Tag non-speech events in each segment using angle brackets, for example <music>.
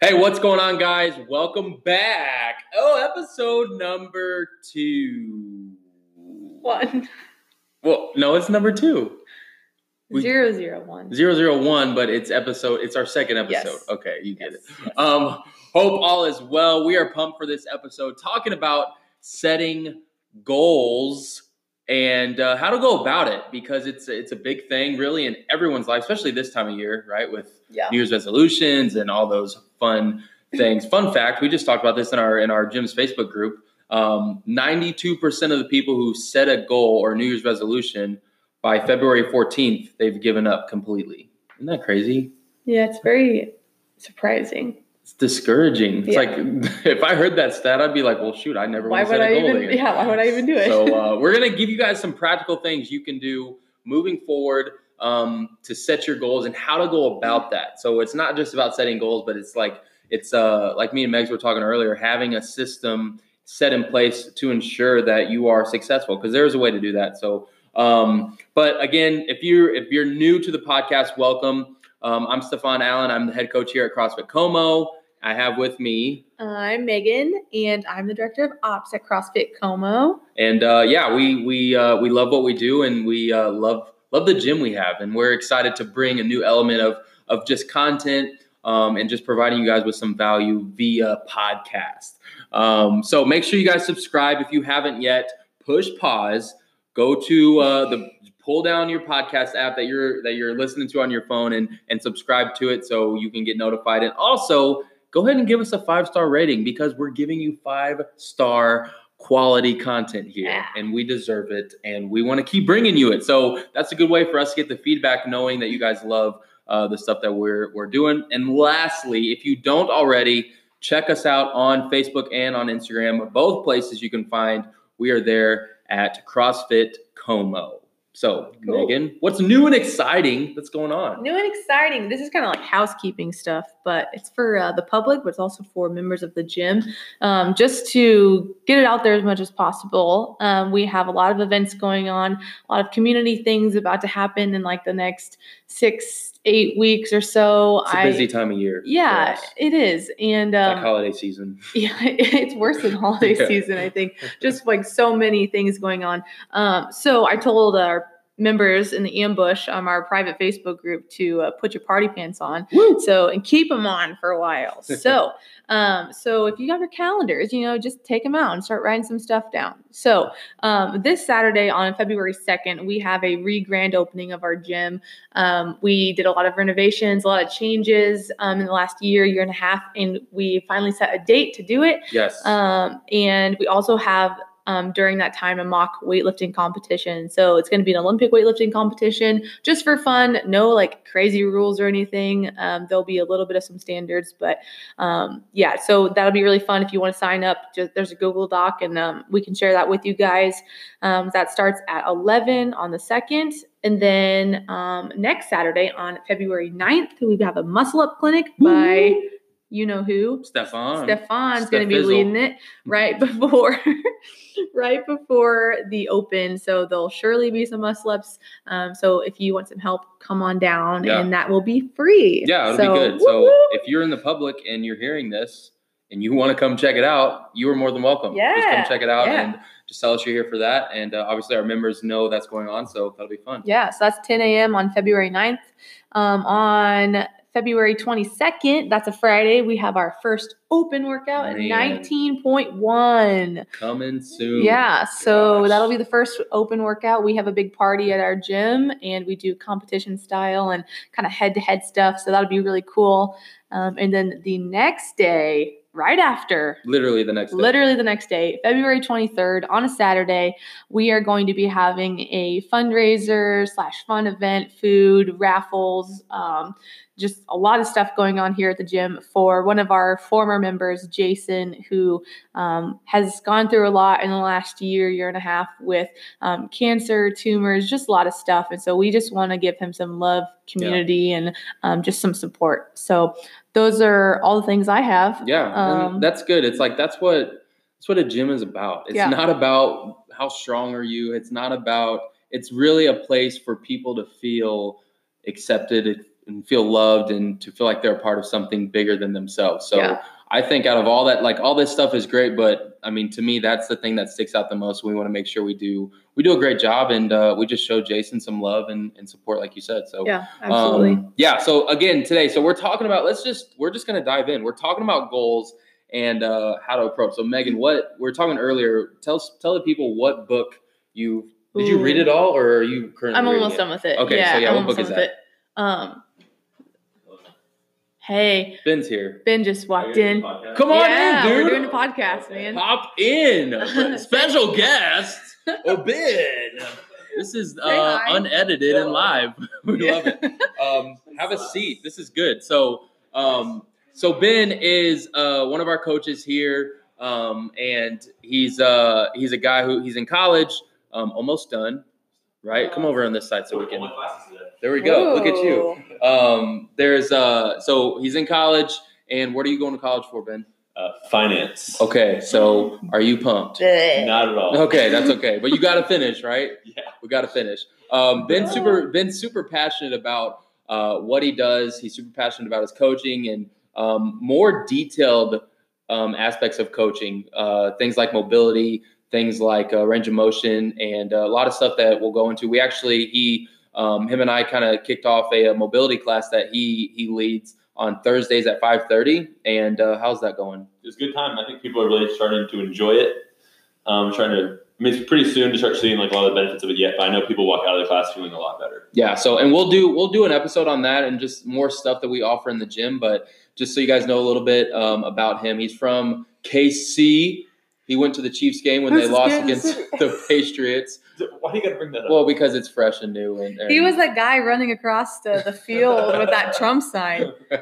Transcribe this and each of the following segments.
Hey, what's going on, guys? Welcome back. Oh, episode number two. One. Well, no, it's number two. We- Zero zero one. Zero zero one, but it's episode. It's our second episode. Yes. Okay, you get Yes, it. yes. Um, hope all is well. We are pumped for this episode, talking about setting goals and uh, how to go about it because it's it's a big thing, really, in everyone's life, especially this time of year, right? With Yeah. New Year's resolutions and all those fun things. Fun fact: we just talked about this in our in our gym's Facebook group. Um, Ninety-two percent of the people who set a goal or New Year's resolution by February fourteenth, they've given up completely. Isn't that crazy? Yeah, it's very surprising. It's discouraging. It's Yeah. like <laughs> if I heard that stat, I'd be like, "Well, shoot, I never Why want to would set a I goal even? again." Yeah, why would I even do it? so uh, <laughs> we're gonna give you guys some practical things you can do moving forward um, to set your goals and how to go about that. So it's not just about setting goals, but it's like it's uh, like me and Megs were talking earlier, having a system set in place to ensure that you are successful because there is a way to do that. So, um, but again, if you're if you're new to the podcast, welcome. Um, I'm Stefan Allen. I'm the head coach here at CrossFit Como. I have with me I'm Megan, and I'm the director of ops at CrossFit Como. and uh, yeah, we we uh, we love what we do, and we uh, love love the gym we have, and we're excited to bring a new element of of just content um, and just providing you guys with some value via podcast. Um, so make sure you guys subscribe if you haven't yet. Push pause. Go to uh, the pull down your podcast app that you're that you're listening to on your phone and and subscribe to it so you can get notified. And also go ahead and give us a five star rating because we're giving you five star quality content here Yeah. and we deserve it and we want to keep bringing you it. So that's a good way for us to get the feedback knowing that you guys love uh, the stuff that we're, we're doing. And lastly if you don't already check us out on facebook and on instagram both places you can find. We are there at crossfit como so Cool. megan what's new and exciting that's going on New and exciting. This is kind of like housekeeping stuff, but it's for uh, the public, but it's also for members of the gym. Um, just to get it out there as much as possible. Um, we have a lot of events going on, a lot of community things about to happen in like the next six, eight weeks or so. it's a busy time of year Yeah, it is, and um, like holiday season <laughs> yeah, it's worse than holiday <laughs> Yeah. season. I think just like so many things going on. Um, so I told our members in the ambush, um, our private Facebook group, to uh, put your party pants on. Woo! So and keep them on for a while. <laughs> So, um, so if you have your calendars, you know, just take them out and start writing some stuff down. So, um, this Saturday on February second, we have a re-grand opening of our gym. Um, we did a lot of renovations, a lot of changes um, in the last year, year and a half, and we finally set a date to do it. yes Um, and we also have um, during that time a mock weightlifting competition. So it's going to be an Olympic weightlifting competition just for fun. No like crazy rules or anything. Um, there'll be a little bit of some standards, but um, yeah, so that'll be really fun if you want to sign up. Just, there's a Google Doc and um, we can share that with you guys. Um, that starts at 11 on the 2nd. And then um, next Saturday on February 9th, we have a muscle up clinic by! You know who. stefan Stefan's going to be leading it right <laughs> before, right before the open. So there'll surely be some muscle ups. Um, so if you want some help, come on down, Yeah. and that will be free. Yeah, it'll So, be good. So woo-woo. if you're in the public and you're hearing this and you want to come check it out, you are more than welcome. yeah Just come check it out yeah. and just tell us you're here for that. And uh, obviously, our members know that's going on, so that'll be fun. yeah, so that's 10 a.m. on February 9th. Um, on February 22nd, that's a Friday, we have our first open workout at 19.1. Coming soon. Yeah, so Gosh. that'll be the first open workout. We have a big party at our gym and we do competition style and kind of head to head stuff. So that'll be really cool. Um, and then the next day, right after, Literally the next day. literally the next day, February 23rd, on a Saturday, we are going to be having a fundraiser slash fun event, food, raffles, um, just a lot of stuff going on here at the gym for one of our former members, Jason, who um, has gone through a lot in the last year, year and a half with um, cancer, tumors, just a lot of stuff. And so we just want to give him some love, community, and um, just some support. So those are all the things I have. Yeah, Um, that's good. It's like that's what that's what a gym is about. It's Yeah. not about how strong are you. It's not about. It's really a place for people to feel accepted, and feel loved and to feel like they're a part of something bigger than themselves. So Yeah. I think out of all that, like all this stuff is great, but I mean, to me, that's the thing that sticks out the most. We want to make sure we do we do a great job, and uh, we just show Jason some love and, and support, like you said. So Yeah, absolutely. um, yeah. So again, today, so we're talking about. Let's just we're just gonna dive in. We're talking about goals and uh, how to approach. So Megan, what we are talking earlier. Tell tell the people what book you did. You read it all, or are you currently? I'm almost it? done with it. Okay, yeah, so yeah, I'm what book is that? Um, hey, Ben's here. Ben just walked in. Come on yeah, in, dude. we're doing a podcast, man. Pop in, <laughs> special guest, oh Ben. This is uh, unedited and live. <laughs> we love it. Um, have a seat. This is good. So, um, so Ben is uh, one of our coaches here, um, and he's uh, he's a guy who he's in college, um, almost done. Right, come over on this side so we can. There we go. Look at you. Um, there's uh, so he's in college, and what are you going to college for, Ben? Uh, finance. Okay, so are you pumped? Not at all. Okay, that's okay. But you got to finish, right? <laughs> Yeah. We got to finish. Um, Ben's super. Ben's super passionate about uh, what he does. He's super passionate about his coaching and um, more detailed um, aspects of coaching. Uh, things like mobility, things like uh, range of motion, and uh, a lot of stuff that we'll go into. We actually he um, him and I kind of kicked off a, a mobility class that he he leads on Thursdays at five thirty. And uh, how's that going? It's a good time. I think people are really starting to enjoy it. Um, trying to. I mean, it's pretty soon to start seeing like a lot of the benefits of it yet, but I know people walk out of the class feeling a lot better. Yeah. So, and we'll do we'll do an episode on that and just more stuff that we offer in the gym. But just so you guys know a little bit um, about him, he's from KC. He went to the Chiefs game when This they lost against <laughs> the Patriots. <laughs> Why do you got to bring that up? Well, because it's fresh and new. And, and He was that guy running across the, the field with that Trump sign. <laughs>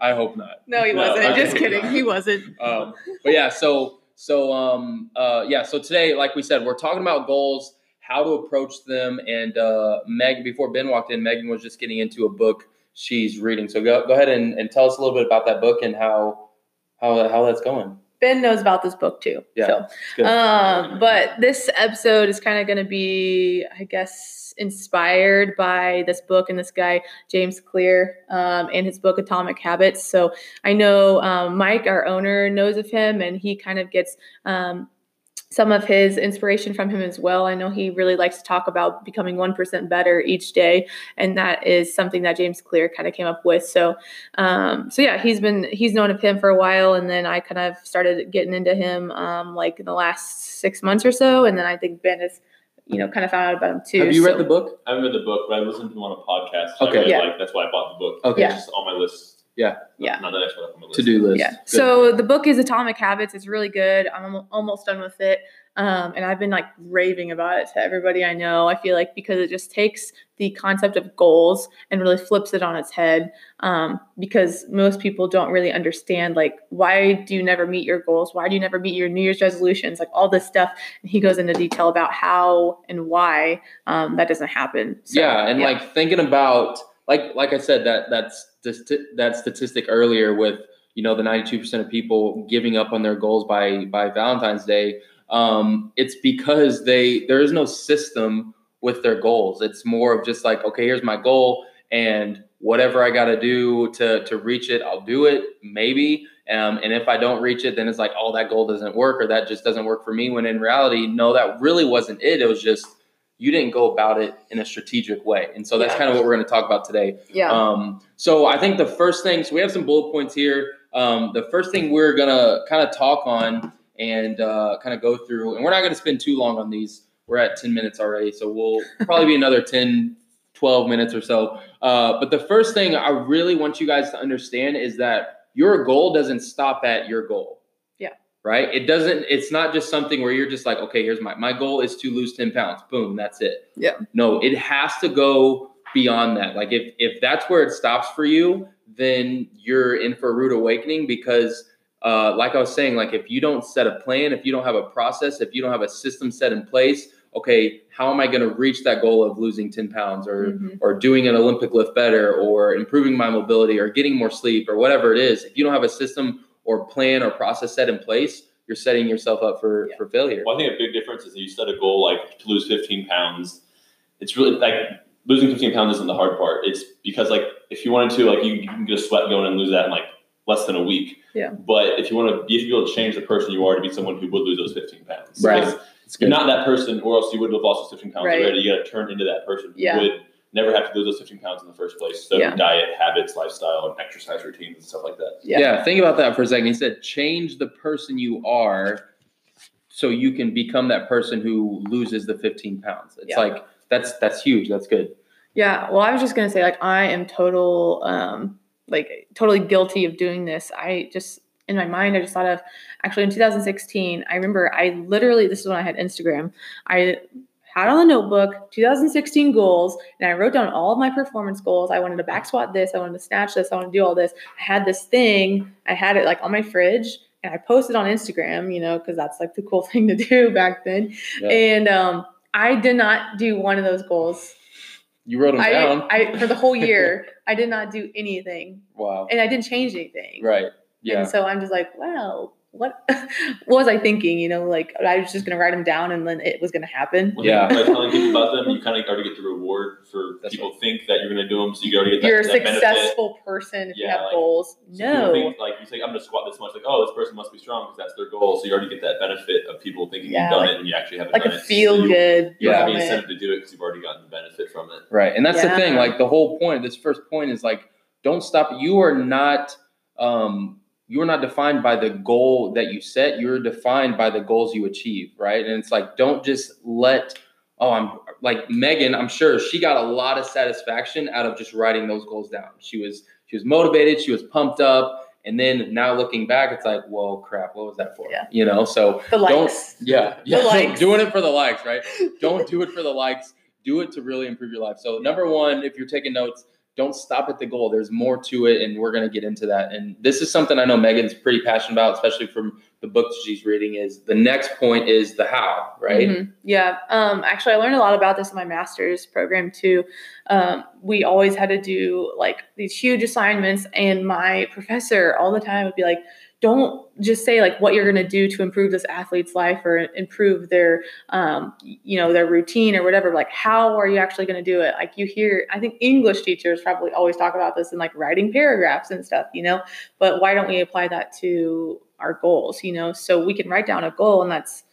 I hope not. No, he wasn't. okay. Just kidding. He wasn't. Um, but yeah, so so um, uh, yeah, so today, like we said, we're talking about goals, how to approach them, and uh, Meg. Before Ben walked in, Megan was just getting into a book she's reading. So go go ahead and, and tell us a little bit about that book and how how how that's going. Ben knows about this book too. Yeah. So, um, but this episode is kind of going to be, I guess, inspired by this book and this guy James Clear um, and his book Atomic Habits. So I know um, Mike, our owner, knows of him, and he kind of gets um, some of his inspiration from him as well. I know he really likes to talk about becoming one percent better each day, and that is something that James Clear kind of came up with. So, um, so yeah, he's been he's known of him for a while, and then I kind of started getting into him um, like in the last six months or so, and then I think Ben has, you know, kind of found out about him too. Have you So- read the book? I haven't read the book, but I listened to him on a podcast. I Okay. really Yeah. like that's why I bought the book. Okay. It's just on my list. Yeah. Yeah. Not the next one up on my list. To do list. Yeah. Good. So the book is Atomic Habits. It's really good. I'm almost done with it. Um, and I've been like raving about it to everybody I know. I feel like because it just takes the concept of goals and really flips it on its head. Um, because most people don't really understand like why do you never meet your goals? Why do you never meet your New Year's resolutions? Like all this stuff. And he goes into detail about how and why um, that doesn't happen. So, yeah, and like thinking about like like I said that that's that statistic earlier with you know the 92% of people giving up on their goals by by Valentine's Day um, it's because they there is no system with their goals. It's more of just like okay here's my goal and whatever I got to do to to reach it I'll do it maybe. Um, and if I don't reach it then it's like oh that goal doesn't work or that just doesn't work for me when in reality no that really wasn't it. It was just you didn't go about it in a strategic way. And so that's Yeah. kind of what we're going to talk about today. yeah. Um, so I think the first thing, so we have some bullet points here. Um, the first thing we're going to kind of talk on and uh, kind of go through, and we're not going to spend too long on these. We're at 10 minutes already, so we'll <laughs> probably be another 10, 12 minutes or so. Uh, but the first thing I really want you guys to understand is that your goal doesn't stop at your goal right? It doesn't, it's not just something where you're just like, okay, here's my, my goal is to lose 10 pounds. Boom, that's it. Yeah. No, it has to go beyond that. Like if, if that's where it stops for you, then you're in for a rude awakening because uh, like I was saying, like if you don't set a plan, if you don't have a process, if you don't have a system set in place, okay, how am I going to reach that goal of losing 10 pounds or, Mhm. or doing an Olympic lift better or improving my mobility or getting more sleep or whatever it is? If you don't have a system or plan or process set in place, you're setting yourself up for, Yeah. for failure. Well, I think a big difference is that you set a goal like to lose 15 pounds. It's really like losing 15 pounds isn't the hard part. It's because like if you wanted to, like you, you can get a sweat going and lose that in like less than a week. Yeah. But if you want to be, if you able to change the person you are to be someone who would lose those 15 pounds, Right. Because It's You're not that person, or else you would have lost those 15 pounds Right. already. You got to turn into that person who Yeah. would never have to lose those 15 pounds in the first place. So Yeah. diet, habits, lifestyle, and exercise routines and stuff like that. Yeah. Yeah. think about that for a second. He said, change the person you are so you can become that person who loses the 15 pounds. It's Yeah. like, that's that's huge. That's good. Yeah, well, I was just gonna say, like, I am total, um, like, totally guilty of doing this. I just, in my mind, I just thought of, actually, in 2016, I remember I literally, this is when I had Instagram. I had on the notebook 2016 goals, and I wrote down all of my performance goals. I wanted to back squat this, I wanted to snatch this, I wanted to do all this. I had this thing, I had it like on my fridge, and I posted on Instagram, you know, because that's like the cool <laughs> thing to do back then. Yeah. And um, I did not do one of those goals. You wrote them I, down. I for the whole <laughs> year I did not do anything wow. and I didn't change anything. Right. Yeah. And so I'm just like, wow, what what <laughs> was I thinking? You know, like I was just gonna write them down and then it was gonna happen. When Yeah. By telling people about them, you kind of already get the reward for That's people think that you're going to do them, so you already get that, You're a that benefit. successful person if you have like, goals. So No. think, like you say, I'm going to squat this much. Like, oh, this person must be strong because that's their goal. So you already get that benefit of people thinking Yeah, you've done like- it and you actually haven't Like done a it. So feel you- good You don't have any incentive to do it because you've already gotten the benefit from it. Right. And that's the thing. Like the whole point, of this first point is like, don't stop. You are not um you are not defined by the goal that you set. You're defined by the goals you achieve, right? And it's like, don't just let oh, I'm like Megan, I'm sure she got a lot of satisfaction out of just writing those goals down. She was she was motivated, she was pumped up. And then now looking back, it's like, whoa, crap, what was that for? Yeah. You know, so The don't likes. yeah, yeah. likes. doing it for the likes, right? <laughs> Don't do it for the likes. Do it to really improve your life. So number one, if you're taking notes, don't stop at the goal. There's more to it, and we're gonna get into that. And this is something I know Megan's pretty passionate about, especially from the books she's reading. Is the next point is the how, right? Mhm. Yeah. Um, actually, I learned a lot about this in my master's program too. Um, we always had to do like these huge assignments, and my professor all the time would be like, "Don't just say like what you're going to do to improve this athlete's life or improve their, um, you know, their routine or whatever. Like, how are you actually going to do it? Like, you hear, I think English teachers probably always talk about this in like writing paragraphs and stuff, you know. But why don't we apply that to our goals? You know, so we can write down a goal, and that's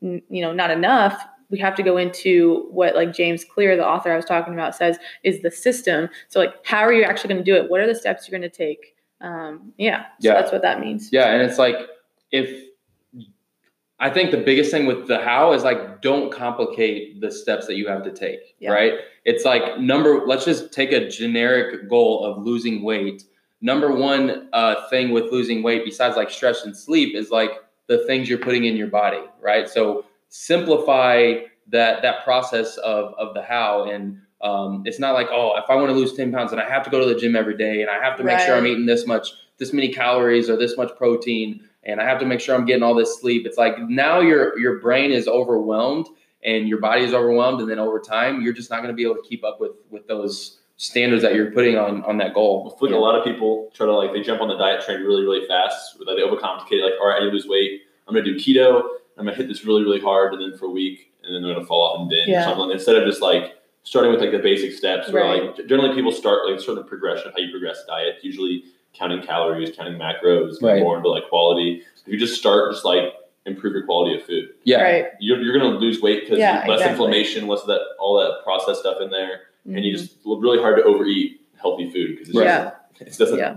you know not enough we have to go into what like james clear the author i was talking about says is the system so like how are you actually going to do it what are the steps you're going to take um yeah so Yeah. that's what that means Yeah, and it's like if I think the biggest thing with the how is like don't complicate the steps that you have to take, Yeah. right? It's like number let's just take a generic goal of losing weight. Number one uh, thing with losing weight besides like stress and sleep is like the things you're putting in your body, right? So simplify that that process of of the how and um, it's not like oh if I want to lose 10 pounds and I have to go to the gym every day and I have to make sure I'm eating this much this many calories or this much protein and I have to make sure I'm getting all this sleep. It's like now your your brain is overwhelmed and your body is overwhelmed, and then over time you're just not going to be able to keep up with with those standards that you're putting on on that I goal. feel like a lot of people try to like they jump on the diet train really really fast. Like they overcomplicate. Like all right, I need to lose weight. I'm gonna do keto. I'm gonna hit this really really hard, and then for a week, and then they're gonna fall off and binge Yeah. or something. Instead of just like starting with like the basic steps, where Right. like generally people start like sort of progression of how you progress diet. Usually counting calories, counting macros, Right. get more into like quality. If you just start, just like improve your quality of food. Yeah, right You're, you're gonna lose weight because Yeah, less exactly. inflammation, less of that all that processed stuff in there, and you Mhm. just really hard to overeat healthy food because it's Right. yeah just, it doesn't yeah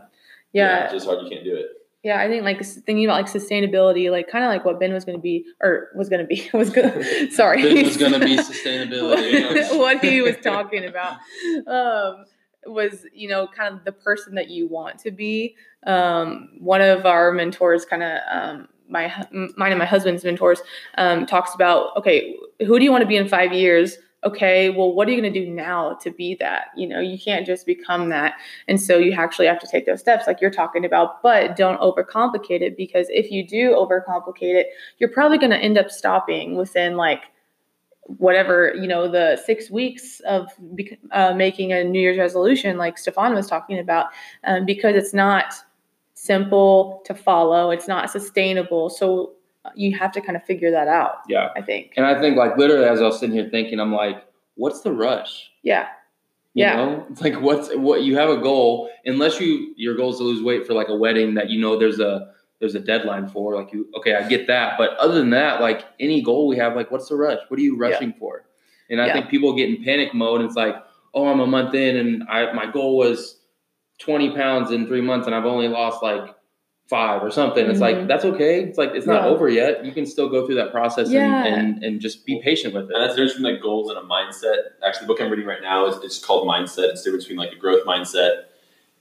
yeah, yeah it's just hard. You can't do it. Yeah, I think like thinking about like sustainability, like kind of like what Ben was going to be, or was going to be, <laughs> was going <laughs> to, sorry. Ben was gonna be <laughs> sustainability. what he was talking about um, was, you know, kind of the person that you want to be. Um, one of our mentors, kind of um, my mine and my husband's mentors, um, talks about, okay, who do you want to be in five years? Okay, well, what are you going to do now to be that? You know, you can't just become that. And so you actually have to take those steps like you're talking about, but don't overcomplicate it because if you do overcomplicate it, you're probably going to end up stopping within like whatever, you know, the six weeks of uh, making a New Year's resolution, like Stefan was talking about, um, because it's not simple to follow, it's not sustainable. So you have to kind of figure that out, yeah. I think. And I think like literally as I was sitting here thinking, I'm like, what's the rush? Yeah. You Yeah. know, it's like what's what you have a goal unless you your goal is to lose weight for like a wedding that you know there's a there's a deadline for. Like you, okay, I get that, but other than that, like any goal we have, like what's the rush? What are you rushing for? And I Yeah. think people get in panic mode. And it's like, oh, I'm a month in, and I my goal was 20 pounds in three months, and I've only lost like five or something. It's like Mhm. that's okay. It's like it's not over yet. You can still go through that process Yeah. and, and and just be patient with it. And that's the difference between like goals and a mindset. Actually, the book I'm reading right now is it's called Mindset. It's the difference between like a growth mindset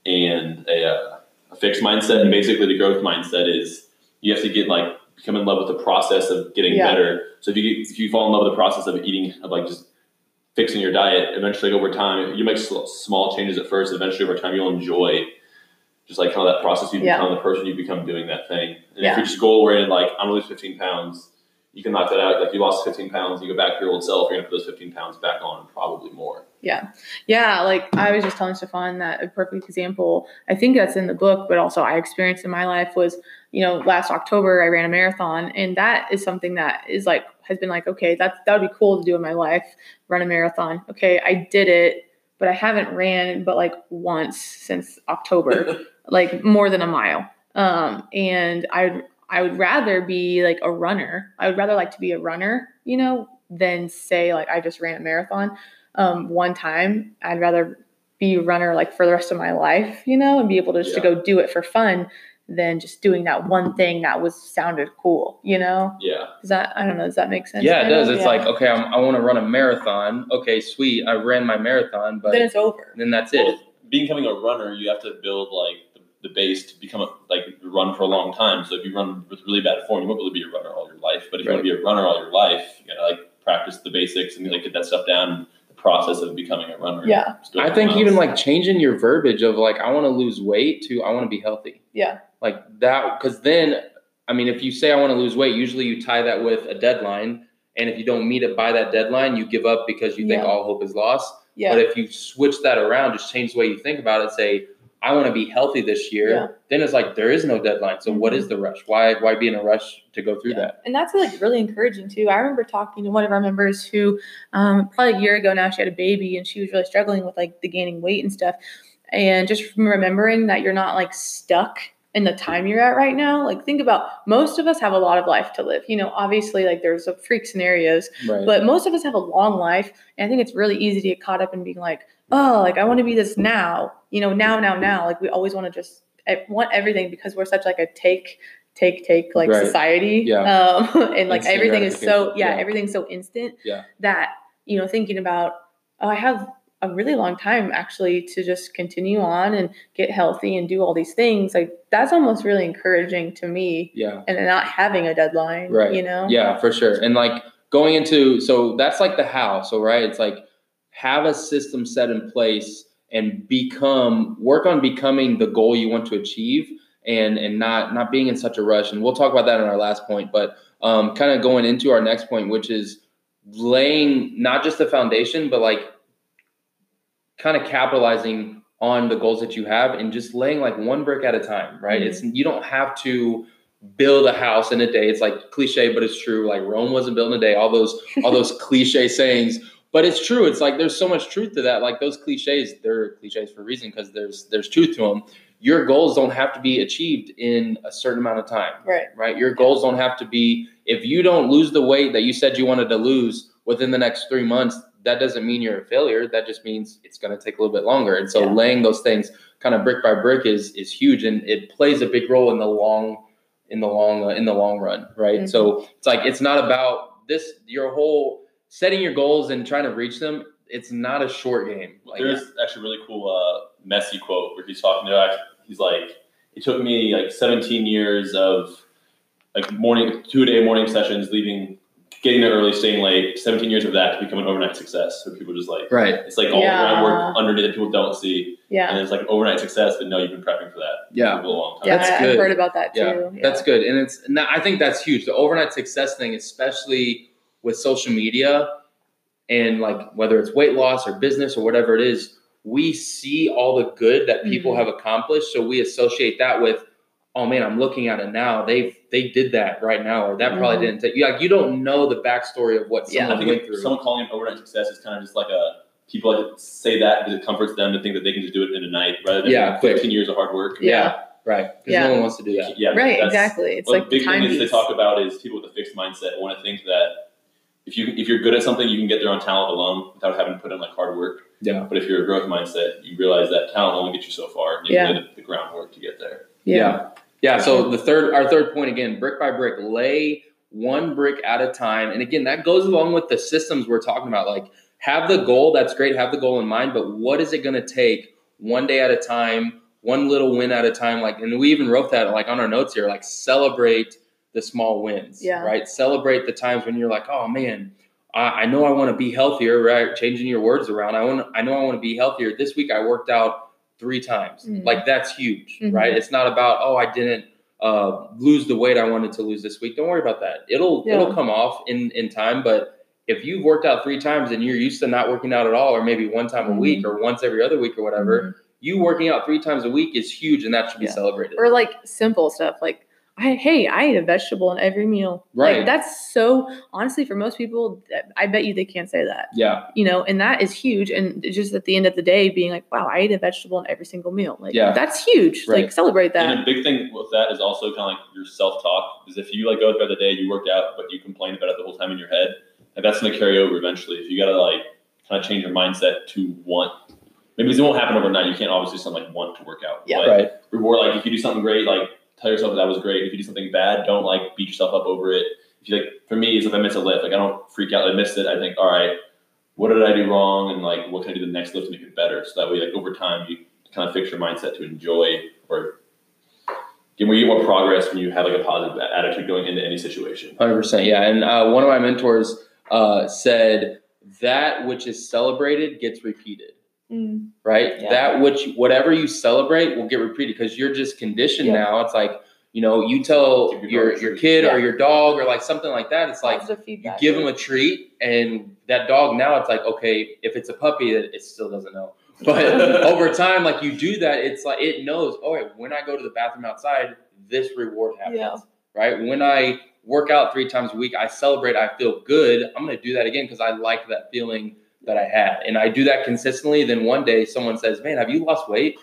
and a, uh, a fixed mindset. And basically, the growth mindset is you have to get like become in love with the process of getting Yeah. better. So if you get, if you fall in love with the process of eating of like just fixing your diet, eventually over time you make sl- small changes at first. Eventually, over time, you'll enjoy just like kind of that process. You Yeah. become the person you become doing that thing. And Yeah. if you're just goal oriented, like I'm gonna lose 15 pounds you can knock that out. Like you lost 15 pounds, you go back to your old self, you're gonna put those 15 pounds back on, probably more. Yeah. Yeah. Like I was just telling Stefan that a perfect example, I think that's in the book, but also I experienced in my life was, you know, last October I ran a marathon. And that is something that is like, has been like, okay, that's, that would be cool to do in my life, run a marathon. Okay. I did it, but I haven't ran but like once since October, <laughs> like more than a mile. Um, and I I would rather be like a runner. I would rather like to be a runner, you know, than say like I just ran a marathon um, one time. I'd rather be a runner like for the rest of my life, you know, and be able to just to go do it for fun than just doing that one thing that was sounded cool, you know? Yeah. Does that I don't know, does that make sense? Yeah, it kind of? does. It's Yeah. like, okay, I'm, I want to run a marathon. Okay, sweet. I ran my marathon, but then it's over. then that's it. Becoming a runner, you have to build like the, the base to become a like run for a long time. So if you run with really bad form, you won't really be a runner all your life. But if you want to be a runner all your life, you gotta like practice the basics and like get that stuff down. The process of becoming a runner. Yeah. I think miles. even like changing your verbiage of like, I want to lose weight to I want to be healthy. Yeah. Like that, because then, I mean, if you say I want to lose weight, usually you tie that with a deadline. And if you don't meet it by that deadline, you give up because you think Yeah. all hope is lost. Yeah. But if you switch that around, just change the way you think about it, say, I want to be healthy this year, Yeah. then it's like there is no deadline. So what is the rush? Why why be in a rush to go through Yeah. that? And that's like really encouraging too. I remember talking to one of our members who, um, probably a year ago now, she had a baby and she was really struggling with like the gaining weight and stuff. And just remembering that you're not like stuck in the time you're at right now. Like think about most of us have a lot of life to live. You know, obviously like there's a freak scenarios, Right. but most of us have a long life. And I think it's really easy to get caught up in being like, oh, like I want to be this now, you know, now, now, now. Like we always want to just I want everything because we're such like a take, take, take like Right. society. Yeah. Um, <laughs> and like Instant everything is so, yeah, Yeah. everything's so instant Yeah. that, you know, thinking about, oh, I have a really long time actually to just continue on and get healthy and do all these things. Like that's almost really encouraging to me yeah. and not having a deadline, Right. you know? Yeah, for sure. And like going into so that's like the how. So right, it's like have a system set in place and become work on becoming the goal you want to achieve and and not not being in such a rush. And we'll talk about that in our last point, but um, kind of going into our next point, which is laying not just the foundation, but like kind of capitalizing on the goals that you have and just laying like one brick at a time, right? Mhm. It's you don't have to build a house in a day. It's like cliche, but it's true. Like Rome wasn't built in a day. All those all those <laughs> cliche sayings, but it's true. It's like there's so much truth to that. Like those cliches, they're cliches for a reason because there's there's truth to them. Your goals don't have to be achieved in a certain amount of time, Right. right? Your goals don't have to be if you don't lose the weight that you said you wanted to lose within the next three months. That doesn't mean you're a failure. That just means it's going to take a little bit longer. And so Yeah. laying those things kind of brick by brick is is huge, and it plays a big role in the long in the long uh, in the long run, right? Mhm. So it's like it's not about this your whole setting your goals and trying to reach them. It's not a short game. Like There's actually a really cool uh, Messi quote where he's talking to. He's like, it took me like 17 years of like morning two day morning sessions, leaving, getting there early, staying late. 17 years of that to become an overnight success. So people just like right. it's like all Yeah. the groundwork underneath that people don't see, Yeah. and it's like overnight success. But no, you've been prepping for that Yeah. for a long time. Yeah. That's I- good. I've heard about that too. Yeah, that's good, and it's I think that's huge. The overnight success thing, especially with social media, and like whether it's weight loss or business or whatever it is, we see all the good that people Mhm. have accomplished, so we associate that with, oh man, I'm looking at it now. They they did that right now, or that probably Mhm. didn't take. You like you don't know the backstory of what someone I think went through. someone calling it overnight success is kind of just like a people like say that because it comforts them to think that they can just do it in a night rather than Yeah, quick. 15 years of hard work. Yeah. Right. Because Yeah. no one wants to do that. Yeah, right, exactly. It's One like big time thing is they piece. talk about is people with a fixed mindset want to think that if you if you're good at something, you can get there on talent alone without having to put in like hard work. Yeah. But if you're a growth mindset, you realize that talent only gets you so far. and You Yeah. have the, the groundwork to get there. yeah. Yeah. So the third, our third point again, brick by brick, lay one brick at a time. And again, that goes along with the systems we're talking about. Like, have the goal. That's great. Have the goal in mind. But what is it going to take one day at a time, one little win at a time? Like, and we even wrote that like on our notes here. Like, celebrate the small wins. Yeah. Right. Celebrate the times when you're like, oh man. I I know I want to be healthier, right? Changing your words around. I want. I know I want to be healthier. This week I worked out three times. Mhm. Like that's huge, Mhm. right? It's not about oh I didn't uh, lose the weight I wanted to lose this week. Don't worry about that. It'll Yeah. it'll come off in in time. But if you've worked out three times and you're used to not working out at all, or maybe one time a Mhm. week or once every other week or whatever, you working out three times a week is huge, and that should be Yeah. celebrated. or like simple stuff like I, hey i eat a vegetable in every meal Right. like that's so honestly for most people i bet you they can't say that yeah, you know and that is huge and just at the end of the day being like wow i eat a vegetable in every single meal like Yeah. that's huge Right. like celebrate that. And a big thing with that is also kind of like your self talk. Is if you like go throughout the day, you worked out, but you complain about it the whole time in your head, and that's going to carry over eventually. If you got to like kind of change your mindset to want, maybe it won't happen overnight. You can't obviously something like want to work out. Yeah. But right. reward like if you do something great, like tell yourself that was great. If you do something bad, don't like beat yourself up over it. If you like, for me, is if I miss a lift, like I don't freak out. I missed it. I think, all right, what did I do wrong, and like what can I do the next lift to make it better? So that way, like over time, you kind of fix your mindset to enjoy or get where you get more progress when you have like a positive attitude going into any situation. Hundred percent, yeah. And uh, one of my mentors uh, said that which is celebrated gets repeated. Mm. right? Yeah. That which whatever you celebrate will get repeated because you're just conditioned Yeah. now. It's like you know you tell your your your kid Yeah. or your dog or like something like that. It's like Positive you give them a treat and that dog now it's like okay if it's a puppy it, it still doesn't know. <laughs> But over time, like you do that, it's like it knows. Oh, wait, when I go to the bathroom outside, this reward happens. Yeah. Right. When I work out three times a week, I celebrate. I feel good. I'm going to do that again because I like that feeling that I had, and I do that consistently. Then one day, someone says, "Man, have you lost weight?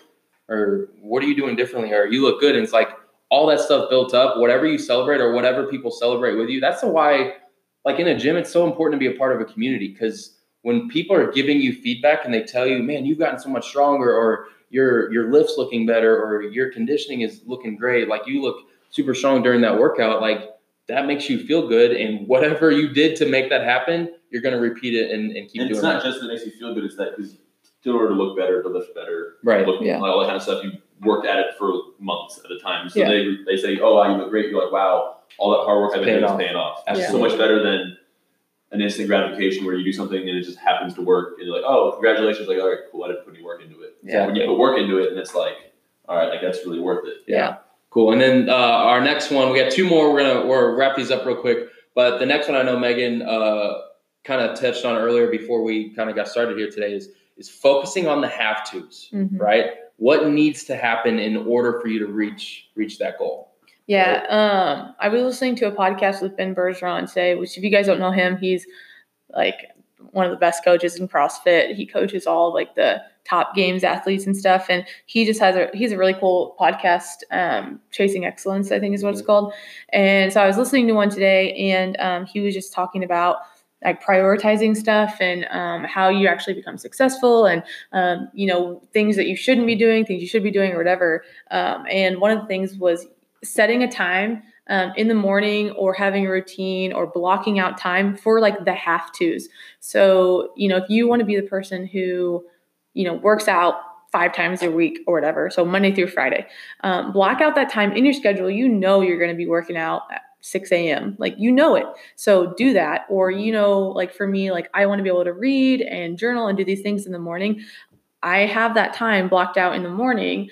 Or what are you doing differently? Or you look good." And it's like all that stuff built up. Whatever you celebrate, or whatever people celebrate with you. That's the why, like in a gym, it's so important to be a part of a community because when people are giving you feedback and they tell you, "Man, you've gotten so much stronger," or your your lift's looking better, or your conditioning is looking great, like you look super strong during that workout, like that makes you feel good. And whatever you did to make that happen, you're going to repeat it and, and keep And it's not that. just that it makes you feel good; it's that because in order to look better, to lift better, Right. look, Yeah. all that kind of stuff, you worked at it for months at a time. So Yeah. they they say, "Oh, wow, you look great." You're like, "Wow, all that hard work I've been Paying doing is off. paying off." Absolutely. It's so much better than an instant gratification where you do something and it just happens to work, and you're like, "Oh, congratulations!" Like, all right, cool. I didn't put any work into it. Yeah. When you put work into it, and it's like, all right, like that's really worth it. Yeah. Cool. And then uh, our next one, we got two more. We're gonna we're wrap these up real quick. But the next one, I know Megan uh, kind of touched on earlier before we kind of got started here today is is focusing on the have tos, Mhm. right? What needs to happen in order for you to reach reach that goal? Yeah, um, I was listening to a podcast with Ben Bergeron today, which if you guys don't know him, he's like one of the best coaches in CrossFit. He coaches all like the top games athletes and stuff, and he just has a he's a really cool podcast, um, Chasing Excellence, I think is what it's called. And so I was listening to one today, and um, he was just talking about like prioritizing stuff and um, how you actually become successful and um, you know things that you shouldn't be doing things you should be doing or whatever um, and one of the things was setting a time um, in the morning or having a routine or blocking out time for like the have tos. So, you know, if you want to be the person who, you know, works out five times a week or whatever, so Monday through Friday, um, block out that time in your schedule. You know, you're going to be working out at 6 a.m. Like, you know it. So do that. Or, you know, like for me, like I want to be able to read and journal and do these things in the morning. I have that time blocked out in the morning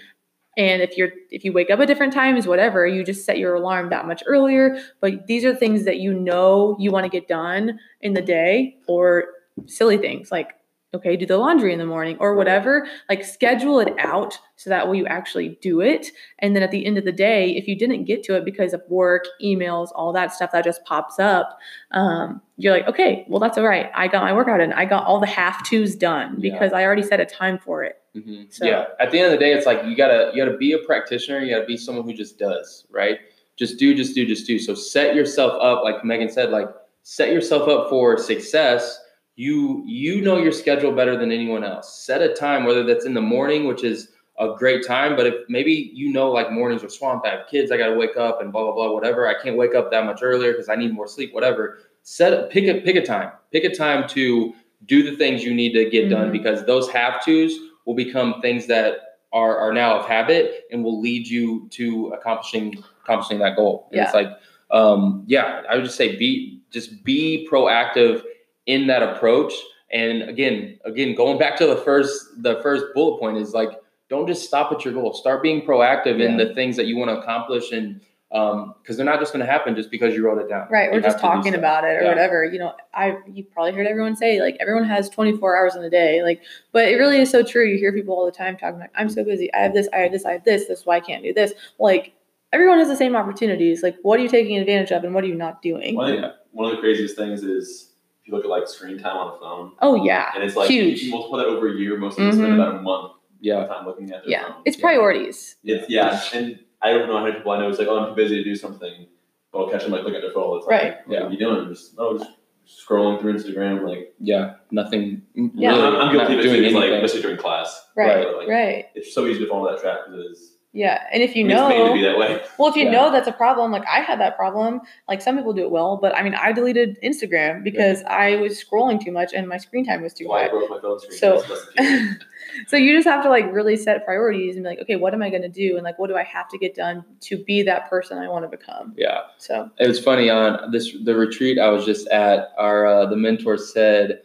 and if you're if you wake up at different times whatever you just set your alarm that much earlier but these are things that you know you want to get done in the day or silly things like okay, do the laundry in the morning or whatever. Like schedule it out so that way you actually do it. And then at the end of the day, if you didn't get to it because of work, emails, all that stuff that just pops up, um, you're like, okay, well, that's all right. I got my workout in. I got all the half tos done Yeah. because I already set a time for it. Mhm. So- Yeah. At the end of the day, it's like you gotta you gotta be a practitioner. You gotta be someone who just does right. Just do, just do, just do. So set yourself up, like Megan said, like set yourself up for success. You you know your schedule better than anyone else. Set a time, whether that's in the morning, which is a great time, but if maybe you know like mornings are swamped, I have kids, I gotta wake up and blah blah blah, whatever. I can't wake up that much earlier because I need more sleep, whatever. Set a, pick a pick a time. Pick a time to do the things you need to get done Mhm. because those have tos will become things that are, are now of habit and will lead you to accomplishing accomplishing that goal. And It's like, um, yeah, I would just say be just be proactive in that approach. And again, again, going back to the first the first bullet point is like, don't just stop at your goal. Start being proactive in the things that you want to accomplish, and um because they're not just going to happen just because you wrote it down. Right. You We're just have to do talking about it or Yeah. whatever. You know, I you probably heard everyone say like everyone has 24 hours in a day. Like, but it really is so true. You hear people all the time talking like, I'm so busy. I have this, I have this, I have this. This is why I can't do this. Like everyone has the same opportunities. Like, what are you taking advantage of and what are you not doing? One, of the- one of the craziest things is if you look at like screen time on a phone, Oh yeah. and it's like Huge. you multiply that over a year. Most people spend Mhm. about a month Yeah. time looking at their Yeah. phone. It's priorities. It's yeah, and I don't know how many people I know. It's like, oh, I'm too busy to do something, but I'll catch them like looking at their phone all the time. Right. Like, Yeah. What are you doing? Just oh, just scrolling through Instagram. Like, Yeah. Nothing. Yeah. really I'm, I'm guilty not of it doing too. It's like anything. especially during class. Right. But, like, Right. It's so easy to fall into that trap because it is. Yeah. And if you I mean, made to know be that way. Well, if you Yeah. know that's a problem, like I had that problem, like some people do it well, but I mean, I deleted Instagram because I was scrolling too much and my screen time was too I high. broke my phone screen. So- That's- that's the key. so you just have to like really set priorities and be like, okay, what am I going to do? And like, what do I have to get done to be that person I want to become? Yeah. So, It was funny on this the retreat I was just at. Our uh, the mentor said,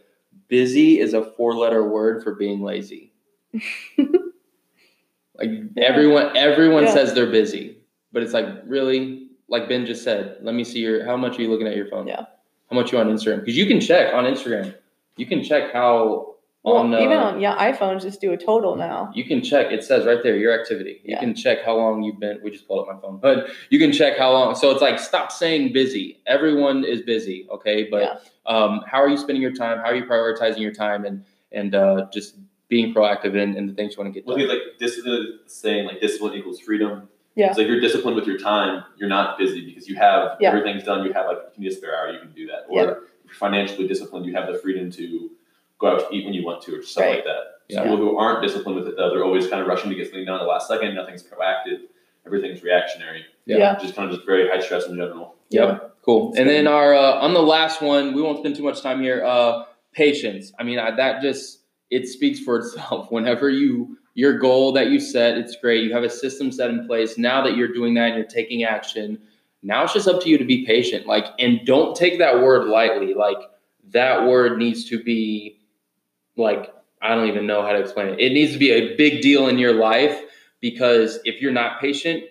"Busy is a four letter word for being lazy." <laughs> like everyone, everyone Yeah. says they're busy, but it's like really, like Ben just said. Let me see your how much are you looking at your phone? Yeah. How much you on Instagram? Because you can check on Instagram. You can check how well, on uh, even on, yeah, iPhones just do a total now. you can check. It says right there your activity. You Yeah. can check how long you've been. We just pulled up my phone, but you can check how long. So it's like stop saying busy. Everyone is busy, okay? But um, how are you spending your time? How are you prioritizing your time? And and uh, just being proactive in, in the things you want to get Look done. at like discipline saying like discipline equals freedom. Yeah. It's like you're disciplined with your time. You're not busy because you have Yeah. everything's done. You have like if you need a spare hour, you can do that. Or Yeah. if you're financially disciplined, you have the freedom to go out to eat when you want to, or stuff Right. like that. So Yeah. people who aren't disciplined with it, though, they're always kind of rushing to get something done at the last second. Nothing's proactive. Everything's reactionary. Yeah. Yeah. Just kind of just very high stress in general. Yep. Cool. And then our uh, on the last one, we won't spend too much time here. Uh, patience. I mean, I, that just it speaks for itself. <laughs> Whenever you your goal that you set, it's great. You have a system set in place. Now that you're doing that and you're taking action, now it's just up to you to be patient. Like, and don't take that word lightly. Like that word needs to be like I don't even know how to explain it. It needs to be a big deal in your life because if you're not patient,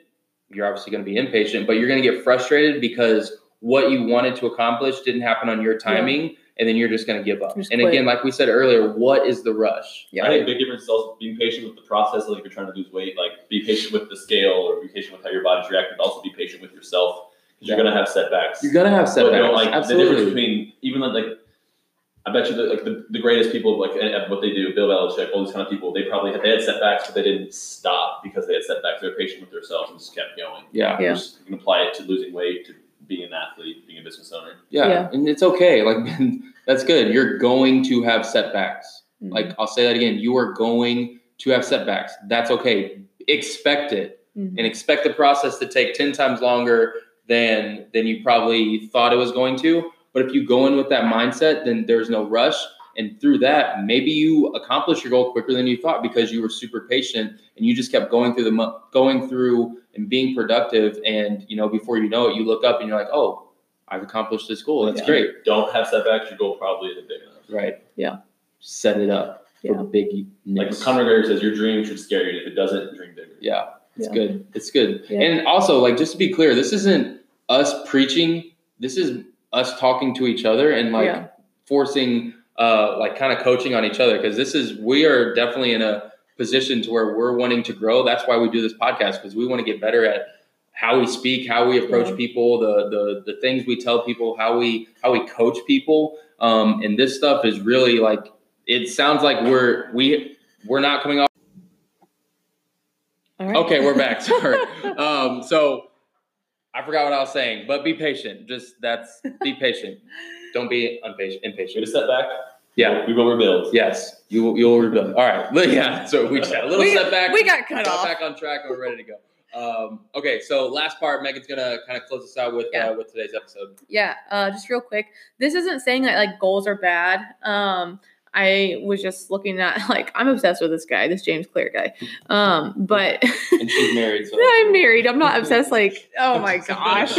you're obviously going to be impatient, but you're going to get frustrated because what you wanted to accomplish didn't happen on your timing, and then you're just going to give up. Just and quit. again, like we said earlier, what is the rush? Yeah. I think a big difference is also being patient with the process. Like if you're trying to lose weight, like be patient with the scale or be patient with how your body's reacting, but also be patient with yourself because you're going to have setbacks. You're going to have But, setbacks. you know, like the difference between even like, like I bet you that like the, the greatest people like at at what they do, Bill Belichick, all these kind of people, they probably had, they had setbacks, but they didn't stop because they had setbacks. They were patient with themselves and just kept going. yeah. Yeah. Just, you can apply it to losing weight, to being an athlete, being a business owner. yeah, Yeah. and it's okay. Like <laughs> that's good. You're going to have setbacks. Mhm. Like I'll say that again. You are going to have setbacks. That's okay. Expect it. Mhm. and expect the process to take 10 times longer than than you probably thought it was going to but if you go in with that mindset then there's no rush and through that maybe you accomplish your goal quicker than you thought because you were super patient and you just kept going through the mo- going through and being productive and you know before you know it you look up and you're like oh i've accomplished this goal that's Yeah. great Don't have setbacks, your goal probably isn't big enough. right Yeah. set it up for Yeah. big Like Conor McGregor says, your dream should scare you. If it doesn't, dream bigger. Yeah, it's Yeah. good. It's good. Yeah. And also, like, just to be clear, this isn't us preaching. This is us talking to each other and like Yeah. forcing uh, like kind of coaching on each other because this is we are definitely in a position to where we're wanting to grow. That's why we do this podcast because we want to get better at how we speak, how we approach Yeah. people, the the the things we tell people, how we how we coach people. Um, and this stuff is really like it sounds like we're we we're not coming off. Right. Okay, we're back. <laughs> Sorry. Um, so I forgot what I was saying, but be patient. Just that's be patient. <laughs> Don't be impatient. Get a Impatient. setback. Yeah. We will rebuild. Yes. You will- you'll rebuild. All right. Yeah. So we just had a little We- setback. we got cut got off. back on track. and We're ready to go. Um, okay. So last part, Megan's gonna kind of close us out with Yeah. uh, with today's episode. Yeah, uh, just real quick. This isn't saying that like goals are bad. Um, I was just looking at <laughs> like I'm obsessed with this guy, this James Clear guy. Um, <laughs> but And she's married. So <laughs> I'm married. I'm not obsessed. Like, oh my gosh.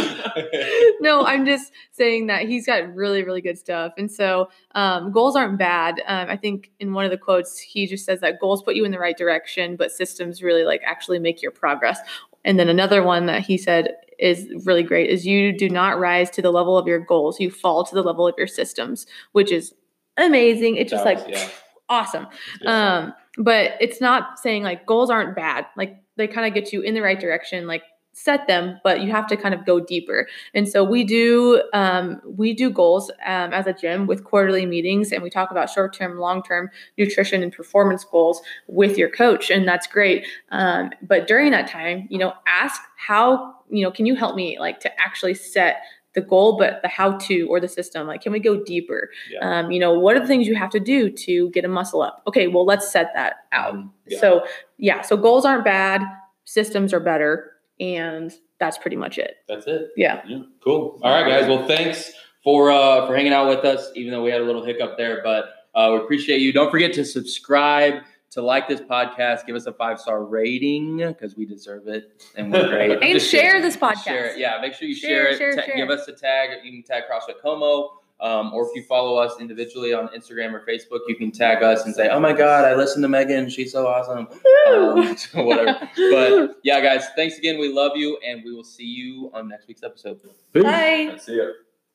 no, I'm just saying that he's got really, really good stuff. And so um, goals aren't bad. Um, I think in one of the quotes, he just says that goals put you in the right direction, but systems really like actually make your progress. And then another one that he said is really great is you do not rise to the level of your goals. You fall to the level of your systems, which is amazing. It's just That like yeah. awesome. Yeah. Um, but it's not saying like goals aren't bad. Like they kind of get you in the right direction. Like set them, but you have to kind of go deeper. And so we do um, we do goals um, as a gym with quarterly meetings, and we talk about short term, long term nutrition and performance goals with your coach, and that's great. Um, but during that time, you know, ask how you know can you help me like to actually set the goal, but the how to or the system. Like, can we go deeper? Yeah. Um, you know, what are the things you have to do to get a muscle up? Okay, well, let's set that out. Um, yeah. So, yeah, so goals aren't bad, systems are better, and that's pretty much it. That's it. Yeah. Yeah. Cool. All right, guys. Well, thanks for uh, for hanging out with us, even though we had a little hiccup there. But uh, we appreciate you. Don't forget to subscribe, to like this podcast, give us a five star rating because we deserve it and we're great. <laughs> And just share kidding. this podcast. Share it. Yeah, make sure you Share, share, it. share, Ta- share. Give us a tag. You can tag CrossFit Como. Um, or if you follow us individually on Instagram or Facebook, you can tag us and say, "Oh my God, I listened to Megan. She's so awesome." Um, <laughs> so whatever. But <laughs> yeah, guys, thanks again. We love you, and we will see you on next week's episode. Bye. See ya.